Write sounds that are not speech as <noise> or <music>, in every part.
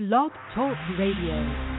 Blog Talk Radio.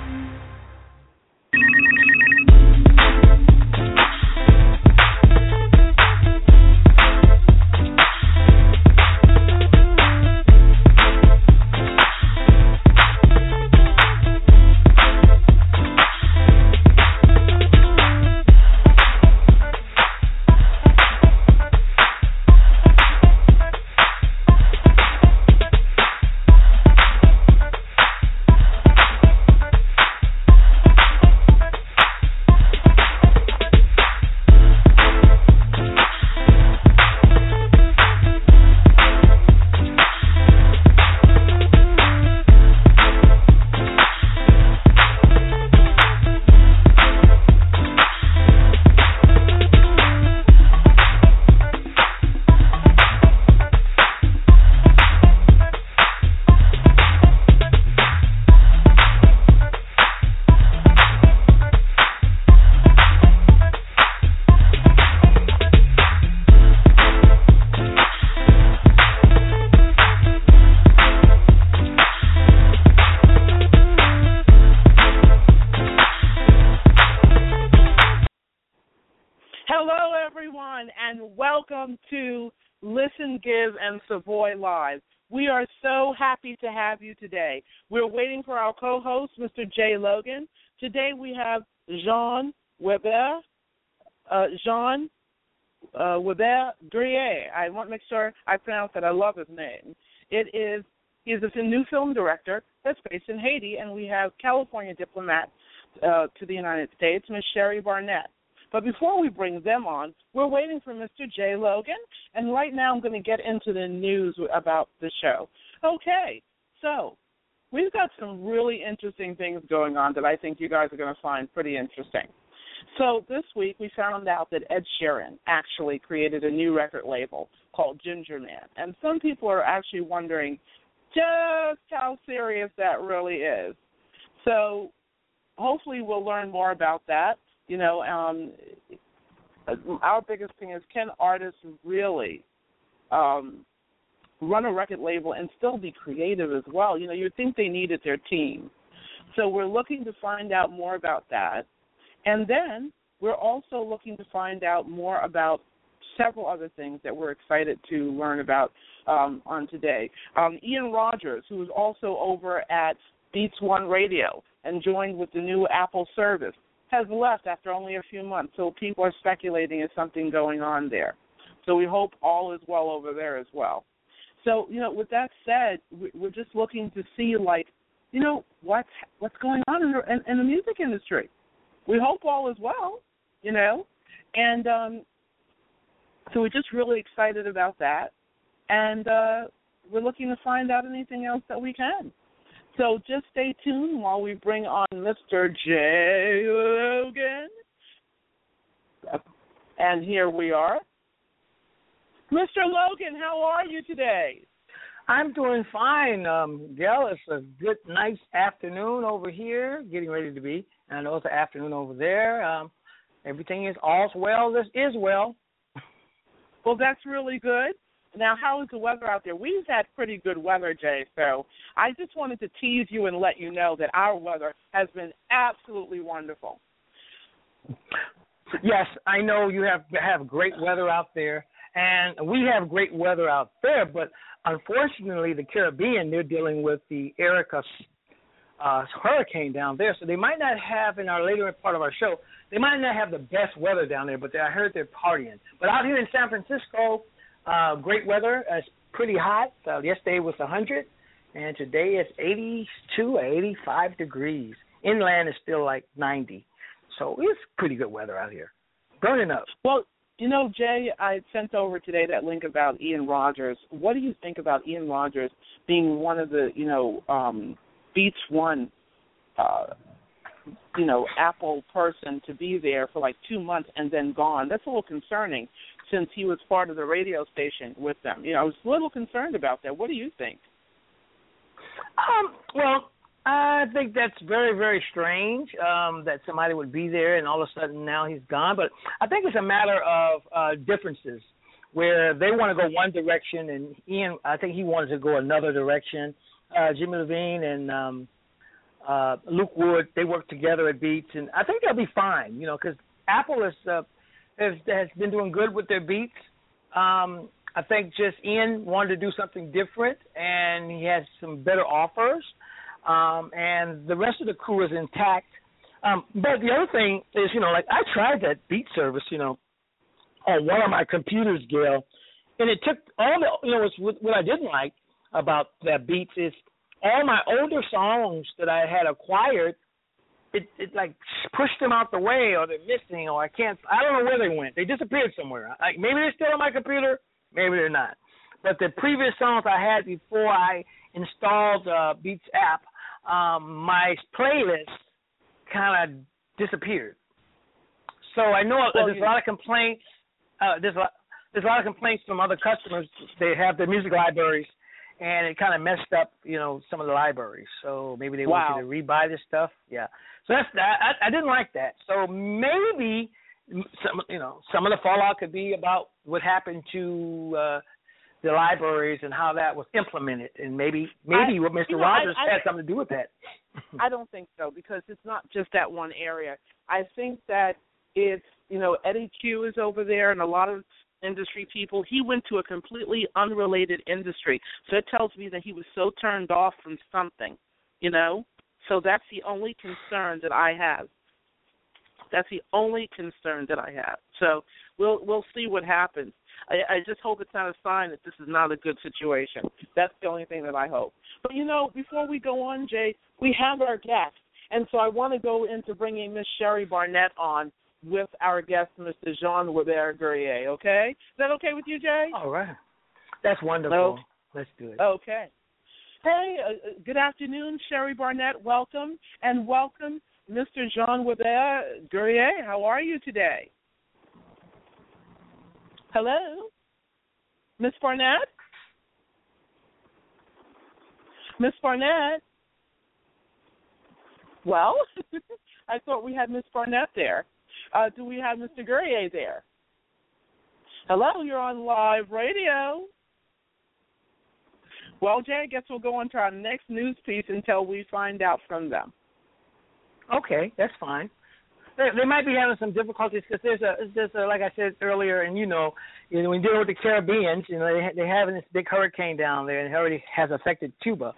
And welcome to Listen, Give and Savoy Live. We are so happy to have you today. We're waiting for our co host, Mr. Jay Logan. Today we have Jean Webert. Uh, Jean uh, Webert Guerrier. I want to make sure I pronounce that. I love his name. It is he is a new film director that's based in Haiti, and we have California diplomat uh, to the United States, Ms. Cheri Barnette. But before we bring them on, we're waiting for Mr. Jay Logan, and right now I'm going to get into the news about the show. Okay, so we've got some really interesting things going on that I think you guys are going to find pretty interesting. So this week we found out that Ed Sheeran actually created a new record label called Gingerman, and some people are actually wondering just how serious that really is. So hopefully we'll learn more about that. You know, um, our biggest thing is can artists really um, run a record label and still be creative as well? You know, you'd think they needed their team. So we're looking to find out more about that. And then we're also looking to find out more about several other things that we're excited to learn about um, on today. Um, Ian Rogers, who is also over at Beats One Radio and joined with the new Apple service, has left after only a few months. So people are speculating is something going on there. So we hope all is well over there as well. So you know, with that said, we're just looking to see like, you know, what's what's going on in the, in, in the music industry. We hope all is well, you know, and um, so we're just really excited about that, and uh, we're looking to find out anything else that we can. So just stay tuned while we bring on Mr. Jay Logan. And here we are. Mr. Logan, how are you today? I'm doing fine, um, Gail. It's a good, nice afternoon over here, getting ready to be. And I know it's an afternoon over there. Um, everything is all's well. This is well. <laughs> Well, that's really good. Now, how is the weather out there? We've had pretty good weather, Jay. So I just wanted to tease you and let you know that our weather has been absolutely wonderful. Yes, I know you have have great weather out there, and we have great weather out there. But unfortunately, the Caribbean they're dealing with the Erika uh, hurricane down there, so they might not have in our later part of our show. They might not have the best weather down there, but they, I heard they're partying. But out here in San Francisco, uh, great weather. It's pretty hot. Uh, yesterday was 100, and today it's 82 or 85 degrees. Inland is still like 90. So it's pretty good weather out here. Burning up. Well, you know, Jay, I sent over today that link about Ian Rogers. What do you think about Ian Rogers being one of the, you know, um, Beats One, uh, you know, Apple person to be there for like two months and then gone? That's a little concerning since he was part of the radio station with them. You know, I was a little concerned about that. What do you think? Um, well, I think that's very, very strange um, that somebody would be there and all of a sudden now he's gone. But I think it's a matter of uh, differences where they want to go one direction and Ian, I think he wanted to go another direction. uh, Jimmy Iovine and um, uh, Luke Wood. They work together at Beats, and I think they'll be fine. You know, because Apple is uh, has has been doing good with their beats. Um, I think just Ian wanted to do something different, and he has some better offers. Um, and the rest of the crew is intact. Um, but the other thing is, you know, like I tried that beat service, you know, on one of my computers, Gail, and it took all the, you know, what, what I didn't like about that Beats is all my older songs that I had acquired, it it like pushed them out the way, or they're missing, or I can't. I don't know where they went. They disappeared somewhere. Like maybe they're still on my computer, maybe they're not. But the previous songs I had before I installed uh, Beats app, um, my playlist kind of disappeared. So I know well, there's a lot of complaints. Uh, there's a lot, there's a lot of complaints from other customers. They have their music libraries, and it kind of messed up, you know, some of the libraries. So maybe they wow. want you to rebuy this stuff. Yeah. So that's that. I, I didn't like that. So maybe some, you know, some of the fallout could be about what happened to uh the libraries and how that was implemented, and maybe maybe I, what Mr. You know, Rogers I, I, had something to do with that. I don't think so because it's not just that one area. I think that it's you know Eddy Cue is over there, and a lot of industry people. He went to a completely unrelated industry, so it tells me that he was so turned off from something, you know. So that's the only concern that I have. That's the only concern that I have. So we'll we'll see what happens. I, I just hope it's not a sign that this is not a good situation. That's the only thing that I hope. But you know, before we go on, Jay, we have our guest, and so I want to go into bringing Miss Cheri Barnette on with our guest, Mr. Jean Webert Guerrier. Okay, is that okay with you, Jay? All right, that's wonderful. Let's do it. Okay. Hey, uh, uh, good afternoon, Cheri Barnette. Welcome and welcome, Mr. Jean Webert Guerrier. How are you today? Hello, Miss Barnette. Miss Barnette. Well, <laughs> I thought we had Miss Barnette there. Uh, do we have Mr. Guerrier there? Hello, you're on live radio. Well, Jay, I guess we'll go on to our next news piece until we find out from them. Okay, that's fine. They, they might be having some difficulties because there's a, there's a, like I said earlier, and you know, you know, when you're dealing with the Caribbeans, you know, they they're having this big hurricane down there, and it already has affected Cuba,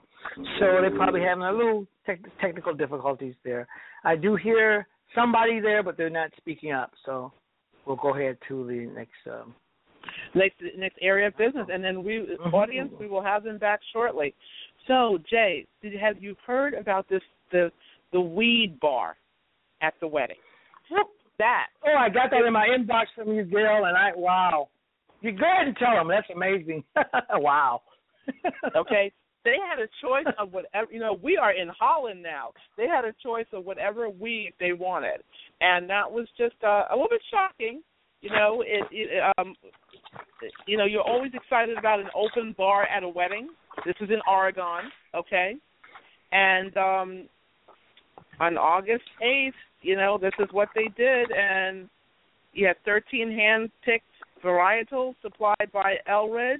so they're probably having a little te- technical difficulties there. I do hear somebody there, but they're not speaking up, so we'll go ahead to the next. Um, next next area of business, and then we mm-hmm. audience we will have them back shortly. So Jay, did have you heard about this the the weed bar at the wedding? That oh, I got that in my inbox from you, Gail, and I wow. You go ahead and tell them. That's amazing. <laughs> wow. <laughs> okay, they had a choice of whatever you know we are in holland now they had a choice of whatever weed they wanted and that was just uh, a little bit shocking you know it, it um you know you're always excited about an open bar at a wedding this is in oregon okay and um on august eighth you know this is what they did and you had thirteen hand picked varietals supplied by elridge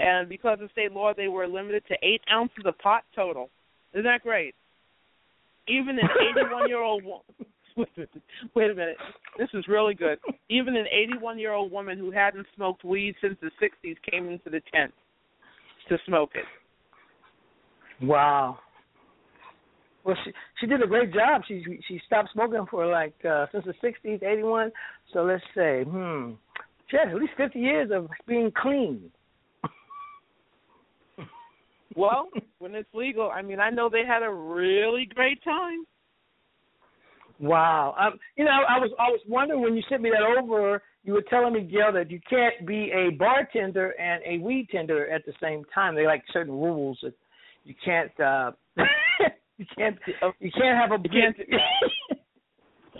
and because of state law, they were limited to eight ounces of pot total. Isn't that great? Even an <laughs> 81 year old woman. <laughs> Wait a minute. This is really good. Even an 81 year old woman who hadn't smoked weed since the 60s came into the tent to smoke it. Wow. Well, she she did a great job. She she stopped smoking for like uh since the 60s, 81. So let's say, hmm, she had at least 50 years of being clean. Well, when it's legal, I mean, I know they had a really great time. Wow. Um, you know, I was I was wondering when you sent me that over, you were telling me, Gail, that you can't be a bartender and a weed tender at the same time. They like certain rules that you can't uh <laughs> you can't you can't have a <laughs>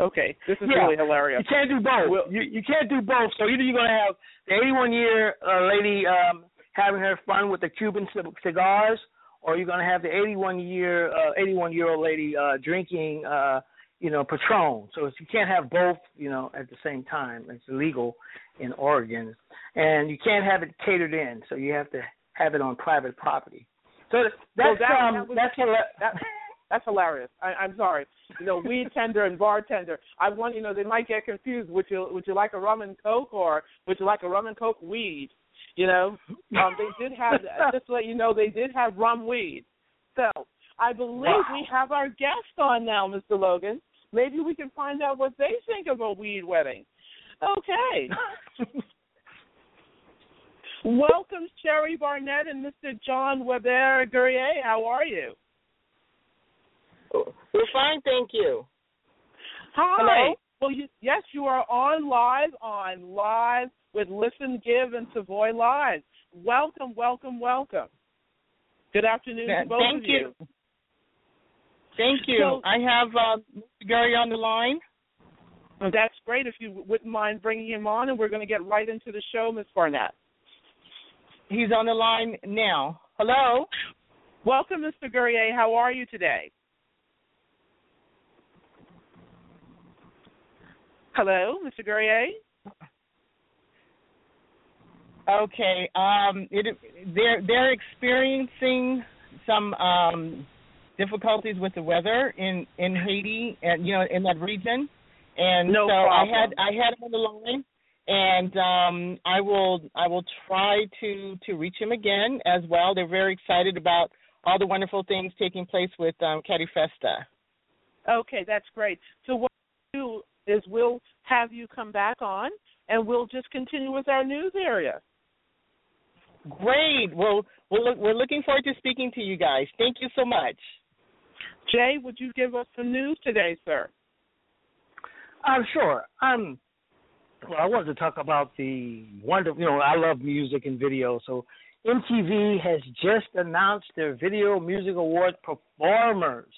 Okay, this is yeah, really hilarious. You can't do both. Well, you you can't do both. So either you're gonna have the 81 year uh, lady um having her fun with the Cuban cigars, or you're going to have the 81 year uh, 81 year old lady uh, drinking uh, you know Patron. So you can't have both you know at the same time. It's illegal in Oregon, and you can't have it catered in. So you have to have it on private property. So that's that, um that was, that's that, that's hilarious. I, I'm sorry. You know, weed <laughs> tender and bartender. I want you know they might get confused. Would you would you like a rum and coke or would you like a rum and coke weed? You know, um, they did have <laughs> just to let you know they did have rum weed. So I believe Wow. we have our guest on now, Mr. Logan. Maybe we can find out what they think of a weed wedding. Okay. <laughs> Welcome, Cheri Barnette and Mr. John Webert Guerrier. How are you? We're fine, thank you. Hi. Hello? Well, you, yes, you are on live on live with Listen, Give, and Savoy Live. Welcome, welcome, welcome. Good afternoon to both Thank of you. Thank you. So- I have uh, Mr. Gary on the line. That's great. If you wouldn't mind bringing him on, and we're going to get right into the show, Ms. Barnette. He's on the line now. Hello. Welcome, Mr. Guerrier. How are you today? Hello, Mr. Guerrier. Okay. Um, it, they're they're experiencing some um, difficulties with the weather in in Haiti and you know in that region, and No so problem. I had I had him on the line, and um, I will I will try to to reach him again as well. They're very excited about all the wonderful things taking place with um, Carifesta. Okay, that's great. So what we'll do is we'll have you come back on, and we'll just continue with our news area. Great. Well, we're, we're looking forward to speaking to you guys. Thank you so much. Jay, would you give us some news today, sir? I'm sure. Um, well, I wanted to talk about the wonderful. You know, I love music and video, so MTV has just announced their Video Music Award performers,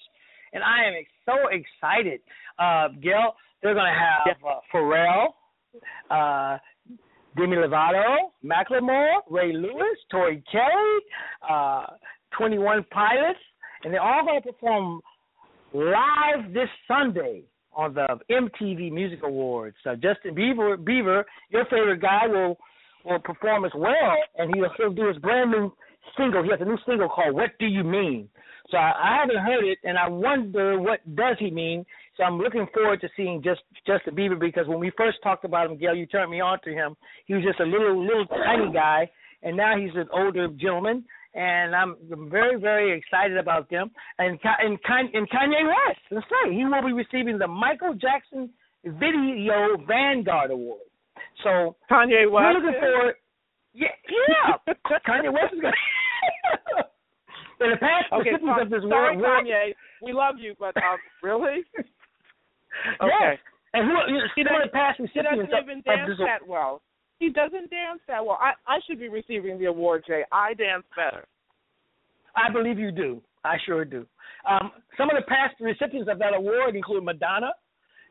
and I am so excited. Uh, Gail, they're going to have uh, Pharrell, uh, Demi Lovato, Macklemore, Ryan Lewis, Tori Kelly, uh, Twenty One Pilots, and they're all going to perform live this Sunday on the MTV Music Awards. So Justin Bieber, Bieber, your favorite guy, will will perform as well, and he'll he'll do his brand new single. He has a new single called "What Do You Mean." So I, I haven't heard it, and I wonder what does he mean. So I'm looking forward to seeing just Justin Bieber because when we first talked about him, Gail, you turned me on to him. He was just a little little tiny guy, and now he's an older gentleman, and I'm very very excited about them. And and, and Kanye West, let's say he will be receiving the Michael Jackson Video Vanguard Award. So Kanye West. we're looking forward. Yeah, yeah. <laughs> Kanye West is going. <laughs> to In the past Okay, recipients sorry, of this sorry, Kanye. We love you, but um, really? <laughs> Yes. Okay. And who you know, some of the past recipients doesn't even dance that well. He doesn't dance that well. I I should be receiving the award, Jay. I dance better. I believe you do. I sure do. Um, some of the past recipients of that award include Madonna,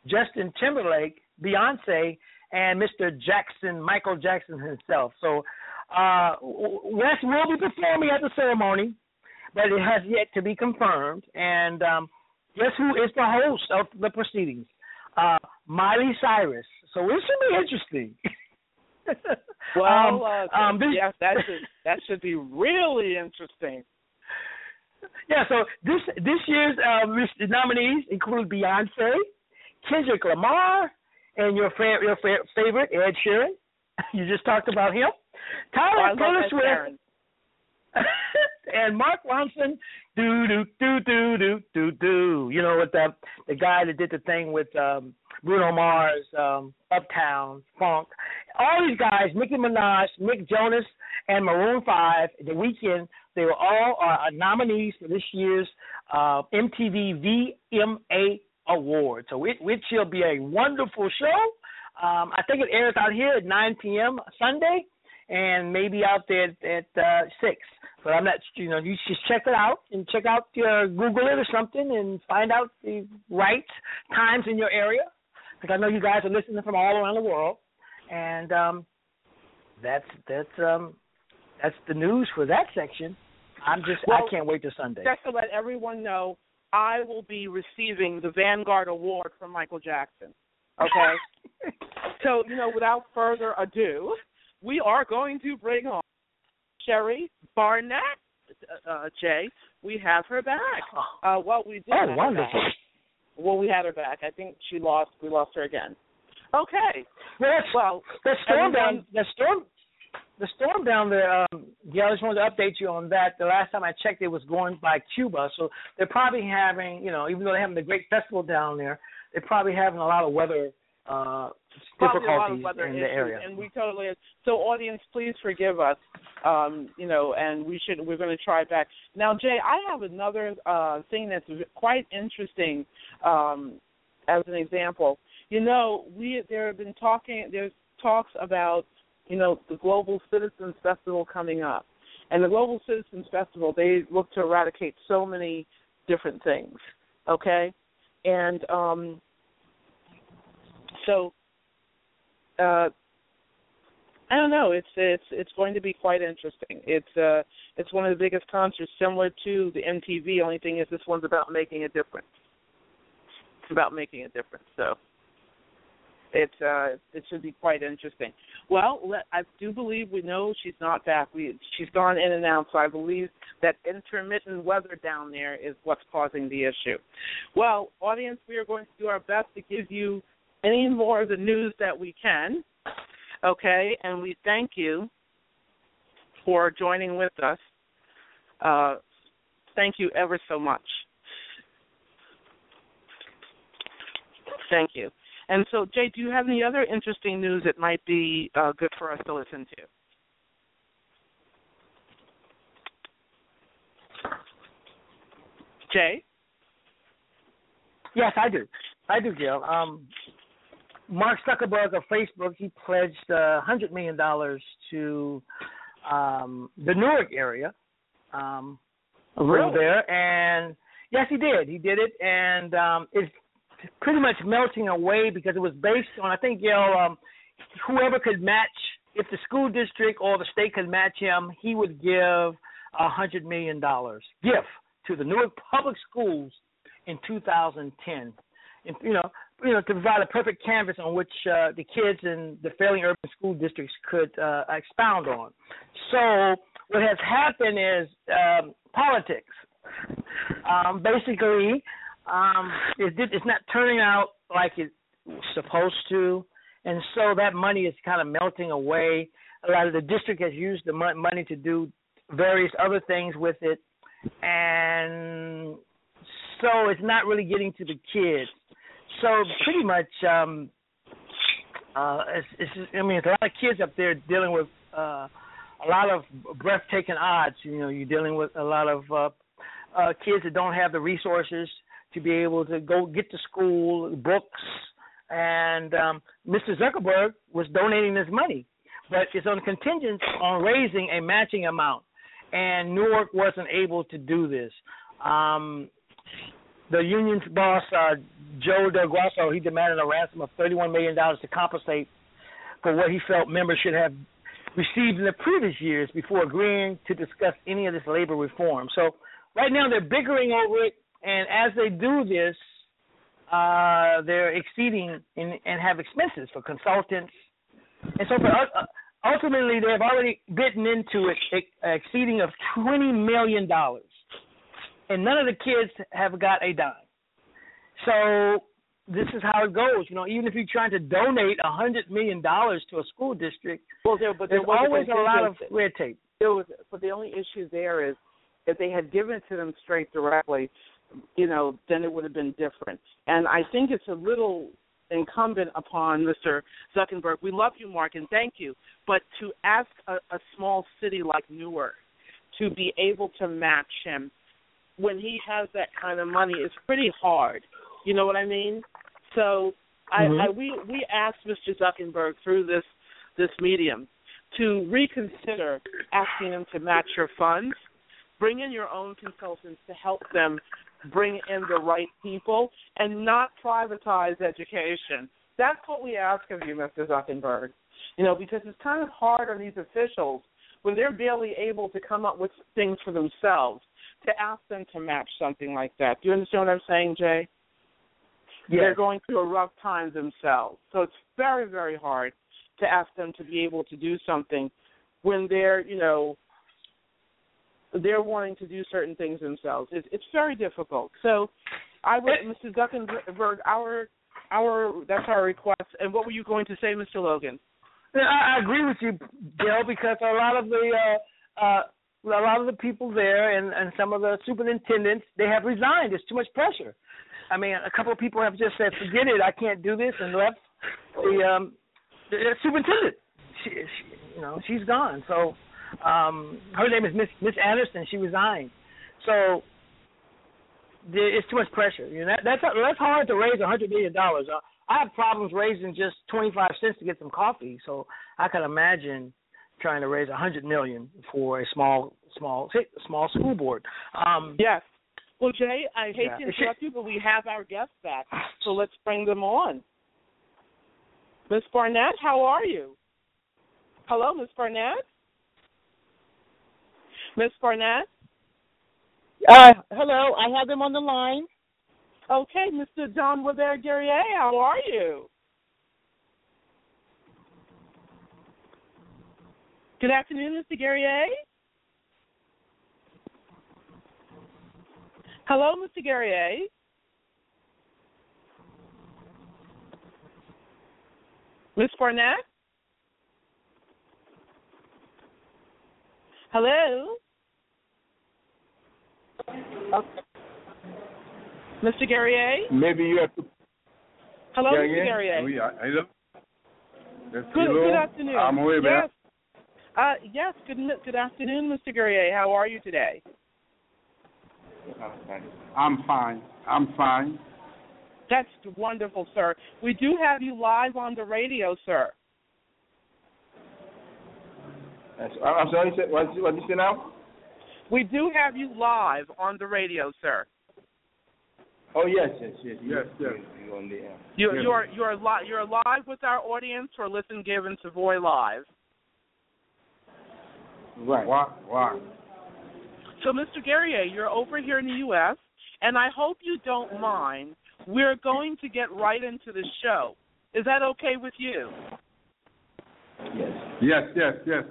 Justin Timberlake, Beyonce, and Mr. Jackson, Michael Jackson himself. So uh, Wes will be performing at the ceremony, but it has yet to be confirmed. And um, guess who is the host of the proceedings? Uh, Miley Cyrus. So it should be interesting. <laughs> <laughs> Well, um, uh, um, this, yes, that should that should be really interesting. Yeah, so this this year's uh, nominees include Beyonce, Kendrick Lamar, and your fa- your fa- favorite Ed Sheeran. <laughs> You just talked about him. Tyler Taylor Swift <laughs> and Mark Ronson. Do do do do do do do. You know, with the the guy that did the thing with um Bruno Mars, um, Uptown Funk. All these guys, Nicki Minaj, Nick Jonas, and Maroon Five, The Weeknd. They were all uh, nominees for this year's uh, MTV VMA Award. So it, it shall be a wonderful show. Um, I think it airs out here at 9 p.m. Sunday, and maybe out there at, at uh, six. But I'm not, you know, you just check it out and check out uh, Google it or something and find out the right times in your area. Because I know you guys are listening from all around the world, and um, that's that's um, that's the news for that section. I'm just Well, I can't wait to Sunday. Just to let everyone know, I will be receiving the Vanguard Award from Michael Jackson. Okay. <laughs> so you know, without further ado, we are going to bring on Cheri Barnette. uh, Jay, we have her back. Uh, well, we did. Oh, wonderful. Well, we had her back. I think she lost. We lost her again. Okay. Well, that's, Well, the storm everyone- down the storm the storm down there. Um, yeah, I just wanted to update you on that. The last time I checked, it was going by Cuba, so they're probably having, you know, even though they're having the great festival down there, they're probably having a lot of weather uh probably a lot of difficulties weather in issues, the area. and we totally. So, audience, please forgive us. Um, you know, and we should. We're going to try back now. Jay, I have another uh, thing that's quite interesting. Um, as an example, you know, we there have been talking. There's talks about you know the Global Citizens Festival coming up, and the Global Citizens Festival they look to eradicate so many different things. Okay, and um, so uh, I don't know. It's it's it's going to be quite interesting. It's uh it's one of the biggest concerts, similar to the MTV. Only thing is, this one's about making a difference. It's about making a difference. So it's uh it should be quite interesting. Well, let, I do believe we know she's not back. We she's gone in and out, so I believe that intermittent weather down there is what's causing the issue. Well, audience, we are going to do our best to give you any more of the news that we can. Okay, and we thank you for joining with us. Uh, thank you ever so much. Thank you. And so, Jay, do you have any other interesting news that might be uh, good for us to listen to? Jay? Yes, I do. I do, Gil. Um, Mark Zuckerberg of Facebook, he pledged uh, $100 million to um, the Newark area um, Really? there. And yes, he did. He did it. And um, it's pretty much melting away because it was based on, I think, Gil, um, whoever could match, if the school district or the state could match him, he would give a $100 million gift to the Newark Public Schools in 2010. And, you know, you know, to provide a perfect canvas on which uh, the kids in the failing urban school districts could uh, expound on. So what has happened is um, politics. Um, basically, um, it did, it's not turning out like it's supposed to, and so that money is kind of melting away. A lot of the district has used the money to do various other things with it, and so it's not really getting to the kids. So pretty much, um, uh, it's, it's I mean, it's a lot of kids up there dealing with uh, a lot of breathtaking odds. You know, you're dealing with a lot of uh, uh, kids that don't have the resources to be able to go get to school, books, and um, Mr. Zuckerberg was donating his money, but it's on contingent on raising a matching amount, and Newark wasn't able to do this. Um, the union's boss, uh, Joe Del Grosso, he demanded a ransom of $31 million to compensate for what he felt members should have received in the previous years before agreeing to discuss any of this labor reform. So right now they're bickering over it, and as they do this, uh, they're exceeding in, and have expenses for consultants. And so for, uh, ultimately, they've already bitten into it, exceeding of $20 million and none of the kids have got a dime. So this is how it goes. You know, even if you're trying to donate a hundred million dollars to a school district, Well, there, but there there's was always a lot of red tape. there was but the only issue there is if they had given it to them straight directly, you know, then it would have been different. And I think it's a little incumbent upon Mr. Zuckerberg. We love you, Mark, and thank you. But to ask a, a small city like Newark to be able to match him when he has that kind of money is pretty hard. You know what I mean? So Mhm. I, I we we asked Mr. Zuckerberg through this this medium to reconsider asking them to match your funds. Bring in your own consultants to help them bring in the right people and not privatize education. That's what we ask of you, Mr. Zuckerberg. You know, because it's kind of hard on these officials when they're barely able to come up with things for themselves to ask them to match something like that. Do you understand what I'm saying, Jay? They're going through a rough time themselves. So it's very, very hard to ask them to be able to do something when they're, you know, they're wanting to do certain things themselves. It's, it's very difficult. So, I would, Mr. Zuckerberg, our our that's our request. And what were you going to say, Mr. Logan? I, I agree with you, Bill, because a lot of the uh, uh, a lot of the people there and and some of the superintendents they have resigned. There's too much pressure. I mean, a couple of people have just said, "Forget it, I can't do this," and left the um the superintendent. She, she you know she's gone. So um her name is Miss Miss Anderson. She resigned. So it's too much pressure. You know that, that's that's hard to raise a hundred million dollars. Uh, I have problems raising just twenty five cents to get some coffee, so I can imagine trying to raise a hundred million for a small small small school board. Um, yes. Well, Jay, I hate yeah. to interrupt you, but we have our guests back, so let's bring them on. Miss Barnette, how are you? Hello, Miss Barnette. Miss Barnette. Uh, hello, I have them on the line. Okay, Mr. John Webert Guerrier, how are you? Good afternoon, Mr. Guerrier. Hello, Mr. Guerrier. Miss Barnette? Hello? Okay. Mr. Guerrier? Maybe you have to. Hello, Mr. yeah. Guerrier. Oui, hello. Yes, Good, hello. good afternoon. I'm way yes. Uh, yes, good, good afternoon, Mr. Guerrier. How are you today? I'm fine. I'm fine. That's wonderful, sir. We do have you live on the radio, sir. Yes, I'm sorry. What, what did you say now? We do have you live on the radio, sir. Oh yes, yes, yes, yes, yes. You're on the air. You, yes. You're you're li- you're live with our audience for Listen, Give, and Savoy Live. Right. Why? Why? So, Mr. Guerrier, you're over here in the U.S., and I hope you don't mind. We're going to get right into the show. Is that okay with you? Yes. Yes, yes, yes.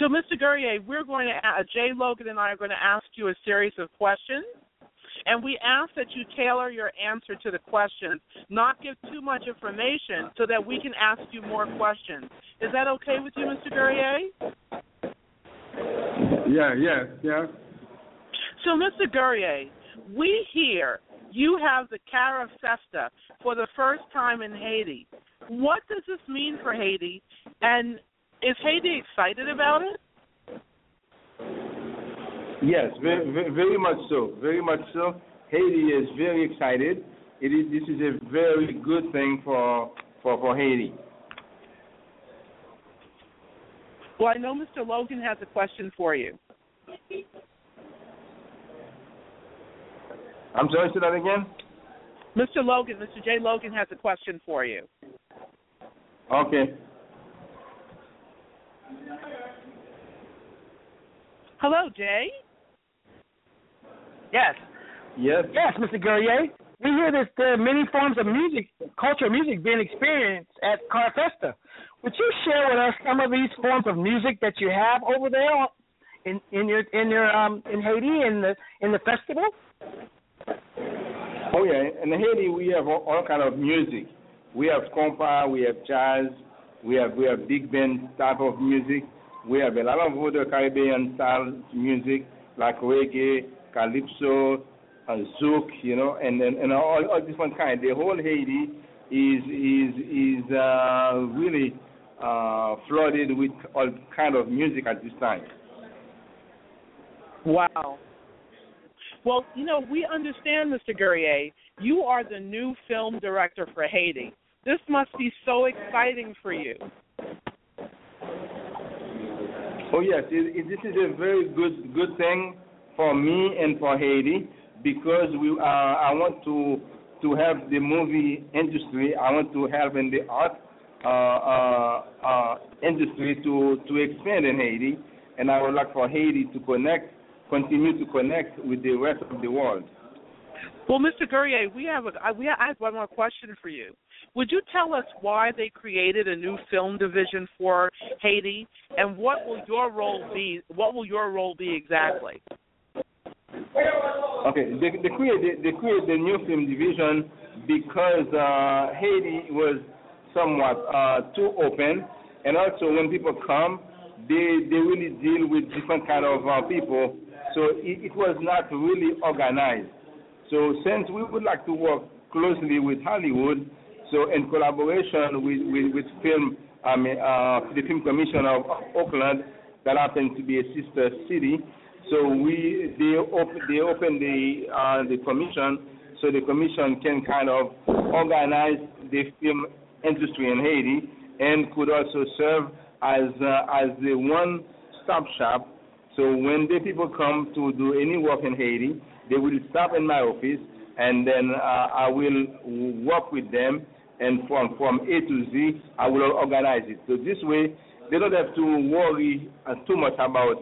So, Mr. Guerrier, we're going to, uh, Jay Logan and I are going to ask you a series of questions, and we ask that you tailor your answer to the questions, not give too much information so that we can ask you more questions. Is that okay with you, Mr. Guerrier? Yeah, yes, yes. So, Mr. Guerrier, we hear you have the Cara Festa for the first time in Haiti. What does this mean for Haiti, and is Haiti excited about it? Yes, very, very, much so. Very much so. Haiti is very excited. It is. This is a very good thing for for for Haiti. Well, I know Mr. Logan has a question for you. I'm sorry, say that again. Mr. Logan, Mr. J. Logan has a question for you. Okay. Hello, Jay. Yes. Yes. Yes, Mr. Guerrier. We hear that there are many forms of music, cultural music being experienced at Carifesta. Would you share with us some of these forms of music that you have over there in in your in your um in Haiti in the in the festival? Oh yeah, in Haiti we have all, all kind of music. We have compa, we have jazz, we have we have big band type of music. We have a lot of other Caribbean style music like reggae, calypso, uh, zouk, you know, and and, and all, all different kind. The whole Haiti is is is uh, really uh, flooded with all kind of music at this time. Wow. Well, you know, we understand, Mr. Guerrier, you are the new film director for Haiti. This must be so exciting for you. Oh yes, it, it, this is a very good good thing for me and for Haiti because we uh, I want to to help the movie industry. I want to help in the art uh, uh, uh, industry to to expand in Haiti, and I would like for Haiti to connect, continue to connect with the rest of the world. Well, Mr. Guerrier, we have a we have, I have one more question for you. Would you tell us why they created a new film division for Haiti, and what will your role be? What will your role be exactly? Okay, they, they created they created the new film division because uh, Haiti was somewhat uh, too open, and also when people come, they they really deal with different kind of uh, people, so it, it was not really organized. So since we would like to work closely with Hollywood, so in collaboration with with, with film, I mean uh, the Film Commission of, of Oakland, that happens to be a sister city. So we they open they open the uh, the commission so the commission can kind of organize the film industry in Haiti and could also serve as uh, as the one stop shop. So when the people come to do any work in Haiti, they will stop in my office and then uh, I will work with them and from from A to Z I will organize it. So this way they don't have to worry uh, too much about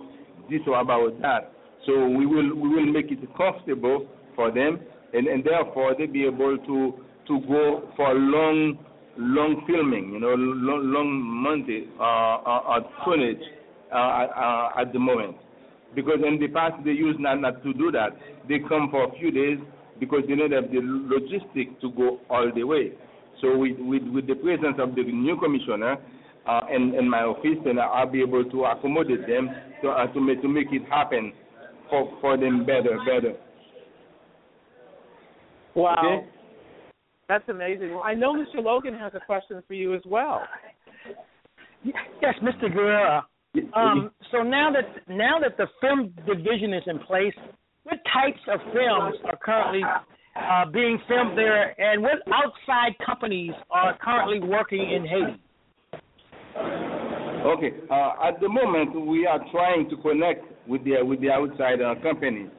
this or about that. So we will we will make it comfortable for them and, and therefore they'll be able to to go for long long filming, you know, long long months uh, uh, footage uh, uh, at the moment. Because in the past they used not not to do that. They come for a few days because they don't have the logistics to go all the way. So with with, with the presence of the new commissioner uh, in, in my office, and I'll be able to accommodate them to uh, to make to make it happen for for them better better. Wow. Okay. That's amazing. Well, I know Mr. Logan has a question for you as well. Yes, Mr. Guerra. Um, so now that now that the film division is in place, what types of films are currently uh, being filmed there, and what outside companies are currently working in Haiti? Okay. Uh, at the moment, we are trying to connect with the with the outside uh, companies,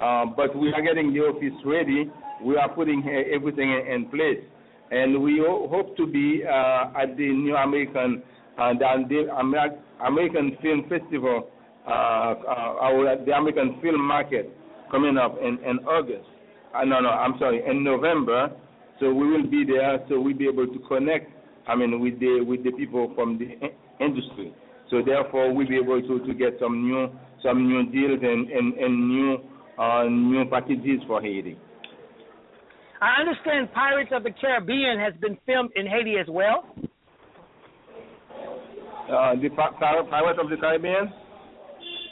uh, but we are getting the office ready. We are putting uh, everything in, in place, and we hope to be uh, at the New American uh, the American Film Festival, uh, uh, our, the American Film Market coming up in, in August. Uh, no, no, I'm sorry, in November. So we will be there, so we'll be able to connect. I mean, with the with the people from the industry. So therefore, we'll be able to, to get some new some new deals and and, and new uh, new packages for Haiti. I understand Pirates of the Caribbean has been filmed in Haiti as well. Uh, the Pirates of the Caribbean.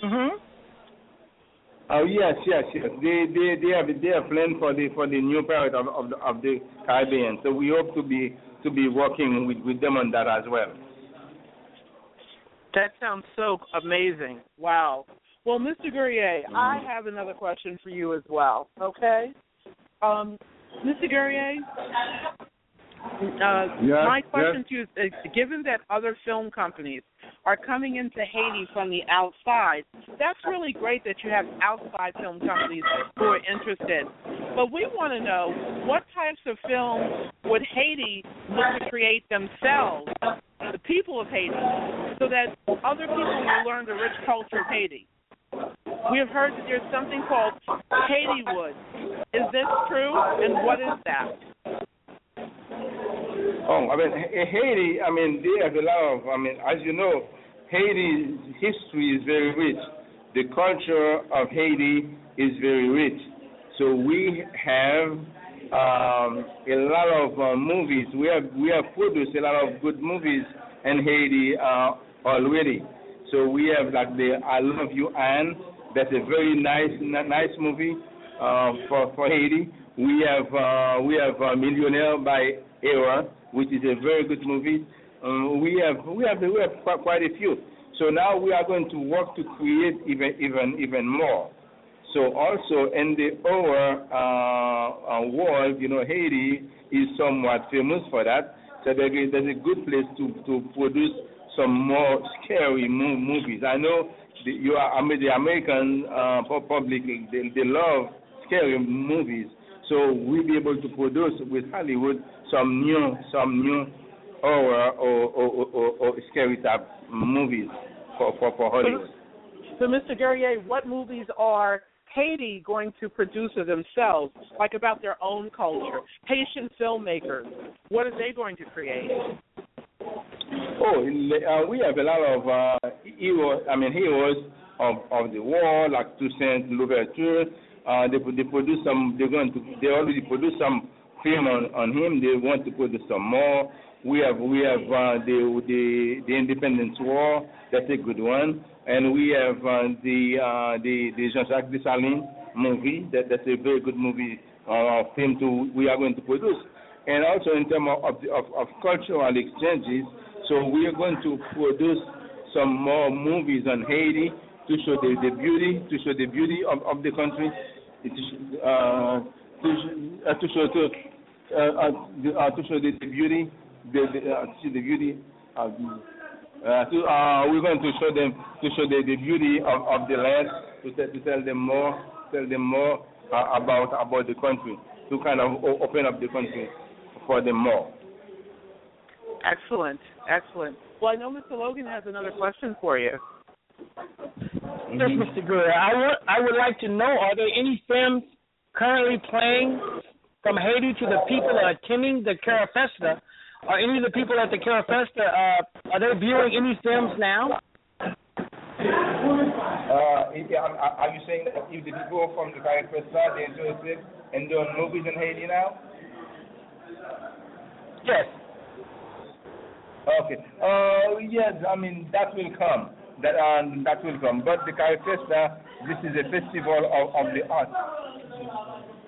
Mm-hmm. Oh yes, yes, yes. They they they have they have planned for the for the new Pirate of of the, of the Caribbean. So we hope to be to be working with with them on that as well. That sounds so amazing. Wow. Well, Mr. Guerrier, I have another question for you as well. Okay. Um, Mr. Guerrier, uh, Yes, my question to you is: uh, Given that other film companies are coming into Haiti from the outside, that's really great that you have outside film companies who are interested. But we want to know what types of films would Haiti look to create themselves, the people of Haiti, so that other people will learn the rich culture of Haiti. We have heard that there's something called Haitiwood. Is this true? And what is that? Oh, I mean Ha- Haiti. I mean they have a lot of. I mean, as you know, Haiti's history is very rich. The culture of Haiti is very rich. So we have um, a lot of uh, movies. We have we have produced a lot of good movies in Haiti uh, already. So we have like the I Love You Anne. That's a very nice nice movie uh, for for Haiti. We have uh, we have uh, Millionaire by Era, which is a very good movie. Um, we have we have we have quite, a few. So now we are going to work to create even even even more. So also in the our uh, uh, world, you know, Haiti is somewhat famous for that. So there is, a good place to to produce some more scary movies. I know the, you are I mean, the American uh, public they, they love scary movies. So we'll be able to produce with Hollywood some new some new horror or or, or, or, scary type movies for for, for Hollywood. So, Mr. Guerrier, what movies are Haiti going to produce of themselves, like about their own culture? Haitian filmmakers, what are they going to create? Oh, uh, we have a lot of uh, heroes. I mean, heroes of of the war, like Toussaint Louverture. Uh, they they produce some. They're going to. They already produce some film on on him. They want to produce some more. We have we have uh, the the the Independence War. That's a good one. And we have uh, the uh, the the Jean-Jacques Dessalines movie. That that's a very good movie. Uh, film to we are going to produce. And also in terms of, of, of cultural exchanges, so we are going to produce some more movies on Haiti to show the, the beauty, to show the beauty of, of the country, uh, to, uh, to show to, uh, uh, uh, to show the, the beauty, the, the uh, to see the beauty of uh, to, uh, we're going to show them to show the, the beauty of, of the land to, to tell them more tell them more uh, about about the country to kind of open up the country for them more. Excellent, excellent. Well, I know Mr. Logan has another question for you. Mm-hmm. Yes, Mr. Greer. I would I would like to know: Are there any films currently playing from Haiti to the people attending the Carifesta? Are any of the people at the Carifesta uh, are they viewing any films now? Uh, are you saying that if the people from the Carifesta they're interested in doing movies in Haiti now? Yes. Okay. Uh, yes, I mean that will come. That um, that will come. But the Carifesta, this is a festival of, of the arts.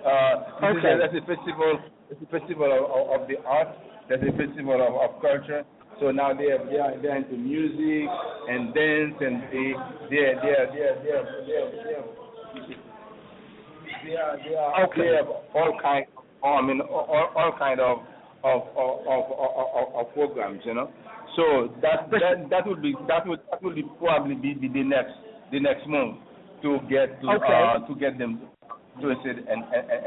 Uh, okay. A, that's a festival. It's a festival of, of the arts. That's a festival of, of culture. So now they are they are, they are into music and dance and they they are they are they are they are they are they are they are, they are, okay. they have all kind. I mean all, all kind of of of, of of of programs, you know. So that that that would be that would that would be probably be the, the next the next move to get to okay. uh, to get them interested in,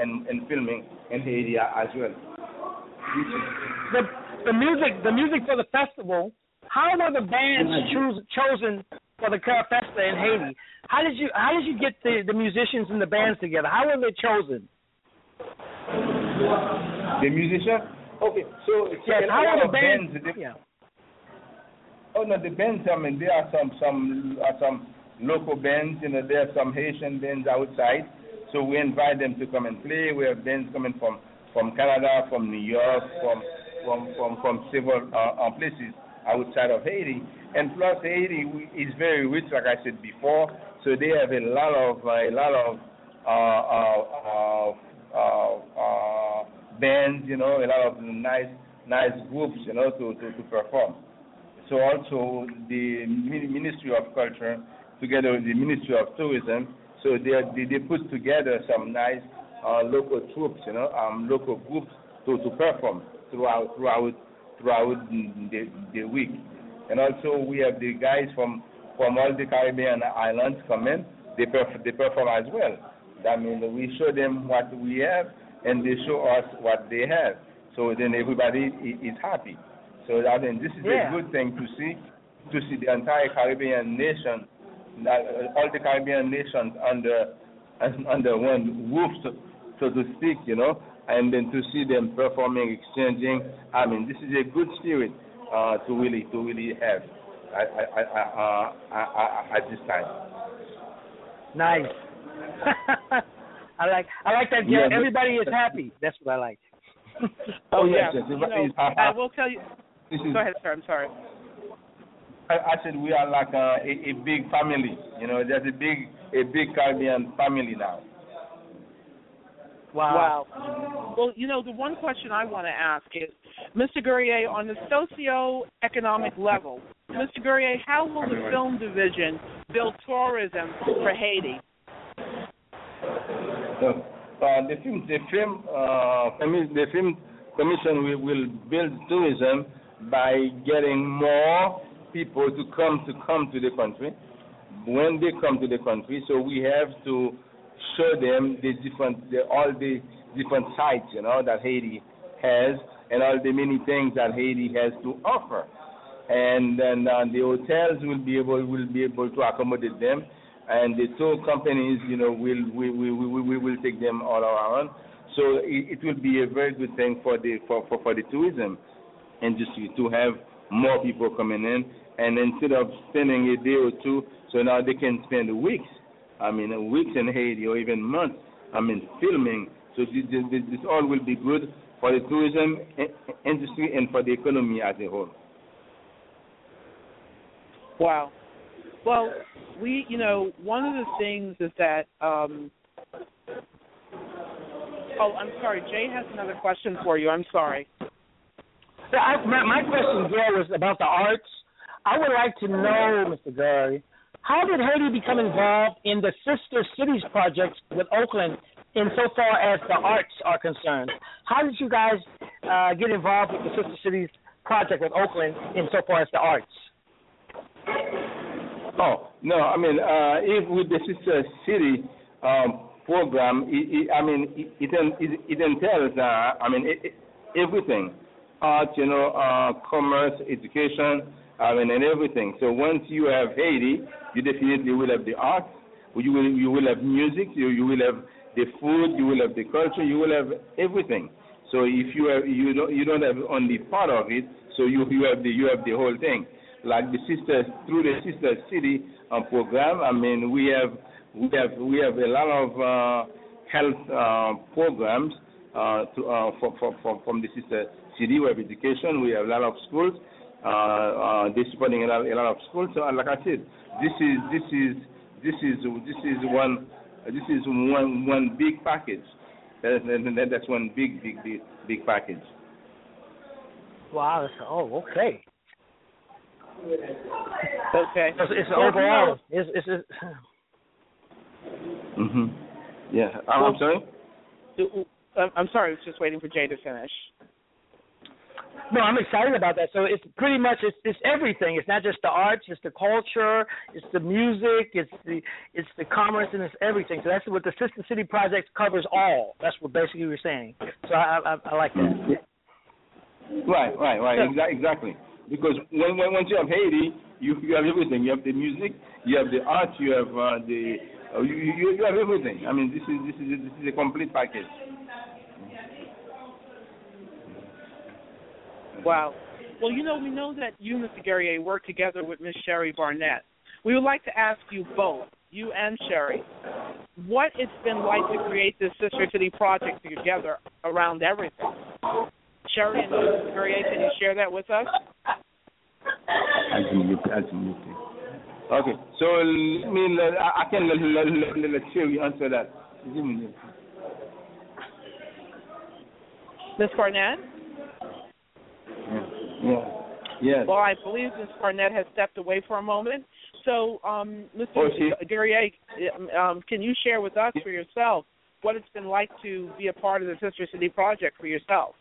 in, in filming in Haiti as well. The the music the music for the festival. How were the bands chosen for the Carifesta in Haiti? How did you how did you get the, the musicians and the bands together? How were they chosen? The musicians? Okay, so yes, how are the bands? bands yeah. Oh no, the bands. I mean, there are some some uh, some local bands. You know, there are some Haitian bands outside. So we invite them to come and play. We have bands coming from from Canada, from New York, from from from from several uh, uh, places outside of Haiti. And plus, Haiti is very rich, like I said before. So they have a lot of uh, a lot of uh, uh, uh, bands, you know, a lot of nice nice groups, you know, to, to, to perform. So also the Ministry of Culture, together with the Ministry of Tourism, so they they, they put together some nice uh, local troops, you know, um, local groups to, to perform throughout throughout throughout the, the week. And also we have the guys from from all the Caribbean islands come in. They perf- they perform as well. That means we show them what we have, and they show us what they have. So then everybody is happy. So I mean, this is yeah. a good thing to see, to see the entire Caribbean nation, Uh, all the Caribbean nations under <laughs> under one roof, so, so to speak, you know, and then to see them performing, exchanging. I mean, this is a good spirit uh, to really to really have at, at, at uh, this time. Nice. <laughs> I like I like that. Yeah, everybody is happy. That's what I like. oh <laughs> yeah, yes, you know, uh, I will tell you. Go ahead, sir. I'm sorry. I, I said we are like a, a, a big family. You know, there's a big a big Caribbean family now. Wow. Wow. Well, you know, the one question I want to ask is, Mr. Guerrier, on the socio-economic level, Mr. Guerrier, how will the film division build tourism for Haiti? So, uh, the film, the film, uh, the film commission will, will build tourism by getting more people to come to come to the country. When they come to the country, so we have to show them the different, the, all the different sites, you know, that Haiti has, and all the many things that Haiti has to offer. And then uh, the hotels will be able will be able to accommodate them, and the tour companies, you know, will we we we, we will take them all around. So it, it will be a very good thing for the for, for, for the tourism industry to have more people coming in, and instead of spending a day or two, so now they can spend weeks. I mean, weeks in Haiti or even months. I mean, filming. So this, this, this all will be good for the tourism industry and for the economy as a whole. Wow. Well, we, you know, one of the things is that. Um, oh, I'm sorry. Jay has another question for you. I'm sorry. Yeah, I, my, my question, Jay, was about the arts. I would like to know, Mr. Gary, how did Haiti become involved in the Sister Cities projects with Oakland insofar as the arts are concerned? How did you guys uh, get involved with the Sister Cities project with Oakland insofar as the arts? Oh no, I mean, uh, if with the Sister City um, program, it, it, I mean, it, it, it entails, uh, I mean, it, everything, art, you know, uh, commerce, education, I mean, and everything. So once you have Haiti, you definitely will have the arts, you will you will have music, you you will have the food, you will have the culture, you will have everything. So if you have you don't you don't have only part of it, so you you have the you have the whole thing like the sisters through the sister city program. I mean, we have we have we have a lot of uh, health uh, programs uh, to, uh, for, for, for, from the sister city. We have education. We have a lot of schools. Uh, uh, they're a lot, a lot of schools. So, like I said, this is this is this is this is one this is one one big package. That's, that's one big big big big package. Wow. Oh, okay. Okay. It's, it's overall. It's, it's, it's Mhm. Yeah. I'm, I'm sorry. I'm sorry. I was just waiting for Jay to finish. No, I'm excited about that. So it's pretty much it's it's everything. It's not just the arts, it's the culture, it's the music, it's the it's the commerce, and it's everything. So that's what the Sister City Project covers all. That's what basically you're saying. So I I, I like that. Right, right, right. Exactly because when, when once you have Haiti, you you have everything. You have the music, you have the art, you have uh, the uh, you, you you have everything. I mean, this is this is this is a complete package. Wow. Well, you know, we know that you, Mr. Guerrier, work together with Miss Cheri Barnette. We would like to ask you both, you and Cheri, what it's been like to create this Sister City project together around everything. Cheri and Mr. Guerrier, can you share that with us? Absolutely, absolutely. Okay, so let me let, I can let, let, let, let Cheri answer that. Ms. Barnette? Yeah. yeah. Yes. Well, I believe Ms. Barnette has stepped away for a moment. So, um, Mr. Oh, she... Guerrier, um, can you share with us for yourself what it's been like to be a part of the Sister City Project for yourself?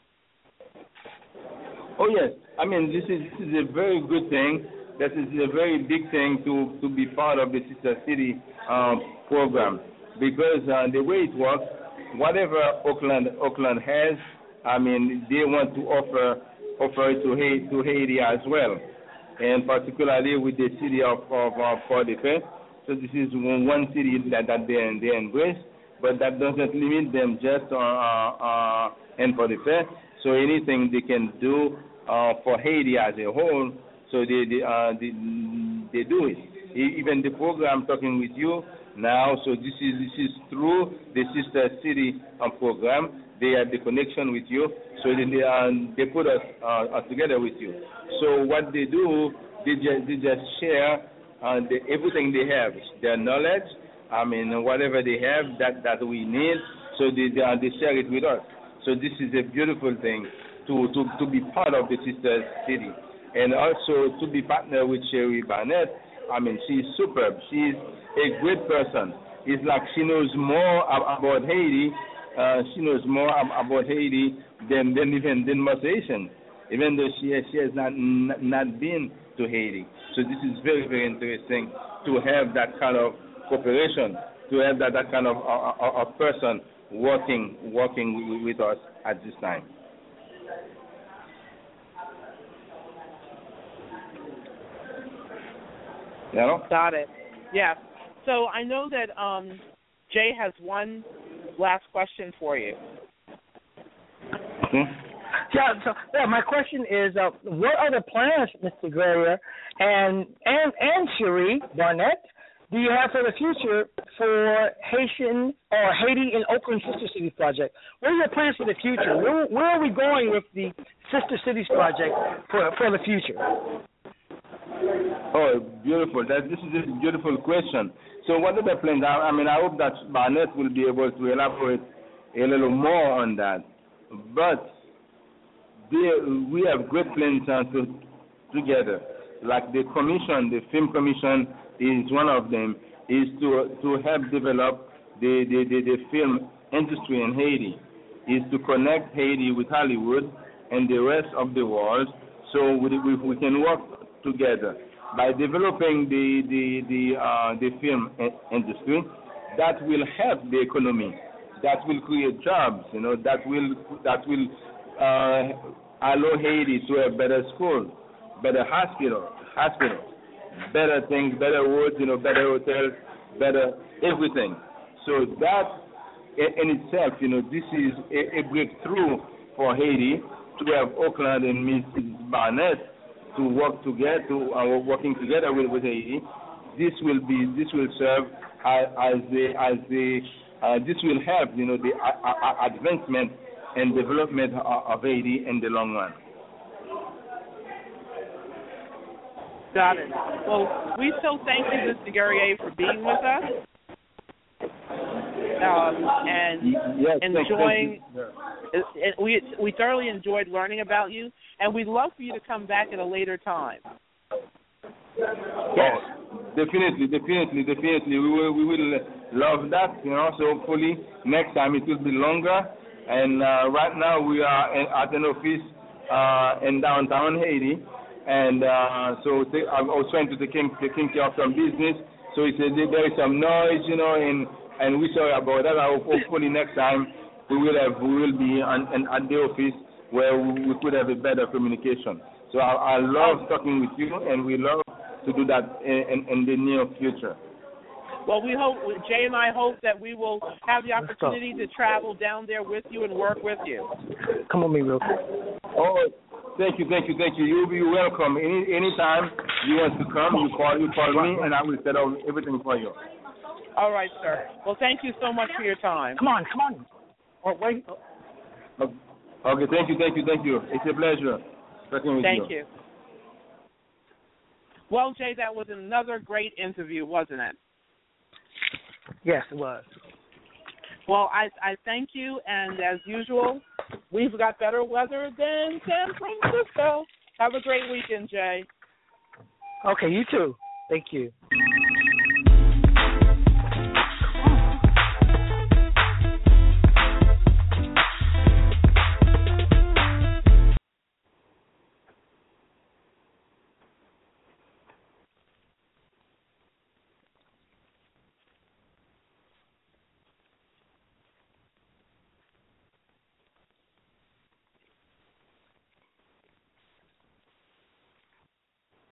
Oh yes, I mean this is this is a very good thing. This is a very big thing to to be part of the Sister City um, program because uh, the way it works, whatever Oakland Oakland has, I mean they want to offer offer to Haiti, to Haiti as well, and particularly with the city of of uh, Port-de-Paix. So this is one, city that that they they embrace, but that doesn't limit them just on uh, uh, in Port-de-Paix. So anything they can do uh, for Haiti as a whole, so they they, uh, they they do it. Even the program talking with you now, so this is this is through the sister city program. They have the connection with you, so they they, uh, they put us uh, together with you. So what they do, they just they just share uh, the, everything they have, their knowledge. I mean, whatever they have that that we need, so they they, uh, they share it with us. So this is a beautiful thing to, to, to be part of the Sister City. And also to be partner with Cheri Barnette. I mean, she's superb. She's a great person. It's like she knows more about Haiti. Uh, she knows more about Haiti than, than even than most Haitians, even though she has, she has not not been to Haiti. So this is very very interesting to have that kind of cooperation, to have that, that kind of a, a person working working with us at this time. You? Got it. Yeah. So I know that um, Jay has one last question for you. Okay. Yeah, so yeah, my question is, uh, what are the plans, Mr. Guerrier and and and Cheri Barnette, do you have for the future for Haitian or Haiti and Oakland Sister Cities project? What are your plans for the future? Where, where are we going with the Sister Cities project for for the future? Oh, beautiful. That this is a beautiful question. So, what are the plans? I, I mean, I hope that Barnette will be able to elaborate a little more on that. But they, we have great plans to, together. Like the commission, the film commission is one of them. Is to to help develop the the, the, the film industry in Haiti. Is to connect Haiti with Hollywood and the rest of the world, so we, we, we can work together by developing the the the uh, the film industry. That will help the economy. That will create jobs. You know that will that will uh, allow Haiti to have better schools, better hospital, hospitals, better things, better roads, you know, better hotels, better everything. So that in itself, you know, this is a, a breakthrough for Haiti to have Oakland and Mrs. Barnette to work together, to uh, working together with, with Haiti. This will be, this will serve as, the, as the, uh, this will help, you know, the uh, uh advancement and development of Haiti in the long run. Got it. Well, we still thank you, Mr. Guerrier, for being with us. Um, and yes, enjoying. Thank it, we we thoroughly enjoyed learning about you, and we'd love for you to come back at a later time. Yes, definitely, definitely, definitely. We will we will love that. You know, so hopefully next time it will be longer. And uh, right now we are at an office uh, in downtown Haiti and uh, so th- I was trying to take, taking care of some business. So he said there is some noise, you know, and and we sorry about that. Hopefully next time we will have we will be on, on, at the office where we, we could have a better communication. So I, I love talking with you, and we love to do that in, in, in the near future. Well, we hope Jay and I hope that we will have the opportunity to travel down there with you and work with you. Come on, me real quick. Oh, Thank you, thank you, thank you. You'll be welcome. Any anytime you want to come, you call you call me and I will set up everything for you. All right, sir. Well thank you so much for your time. Come on, come on. Oh, wait. Oh. Okay, thank you, thank you, thank you. It's a pleasure talking with thank you. you. Well, Jay, that was another great interview, wasn't it? Yes, it was. Well, I I thank you, and as usual, we've got better weather than San Francisco. Have a great weekend, Jay. Okay, you too. Thank you.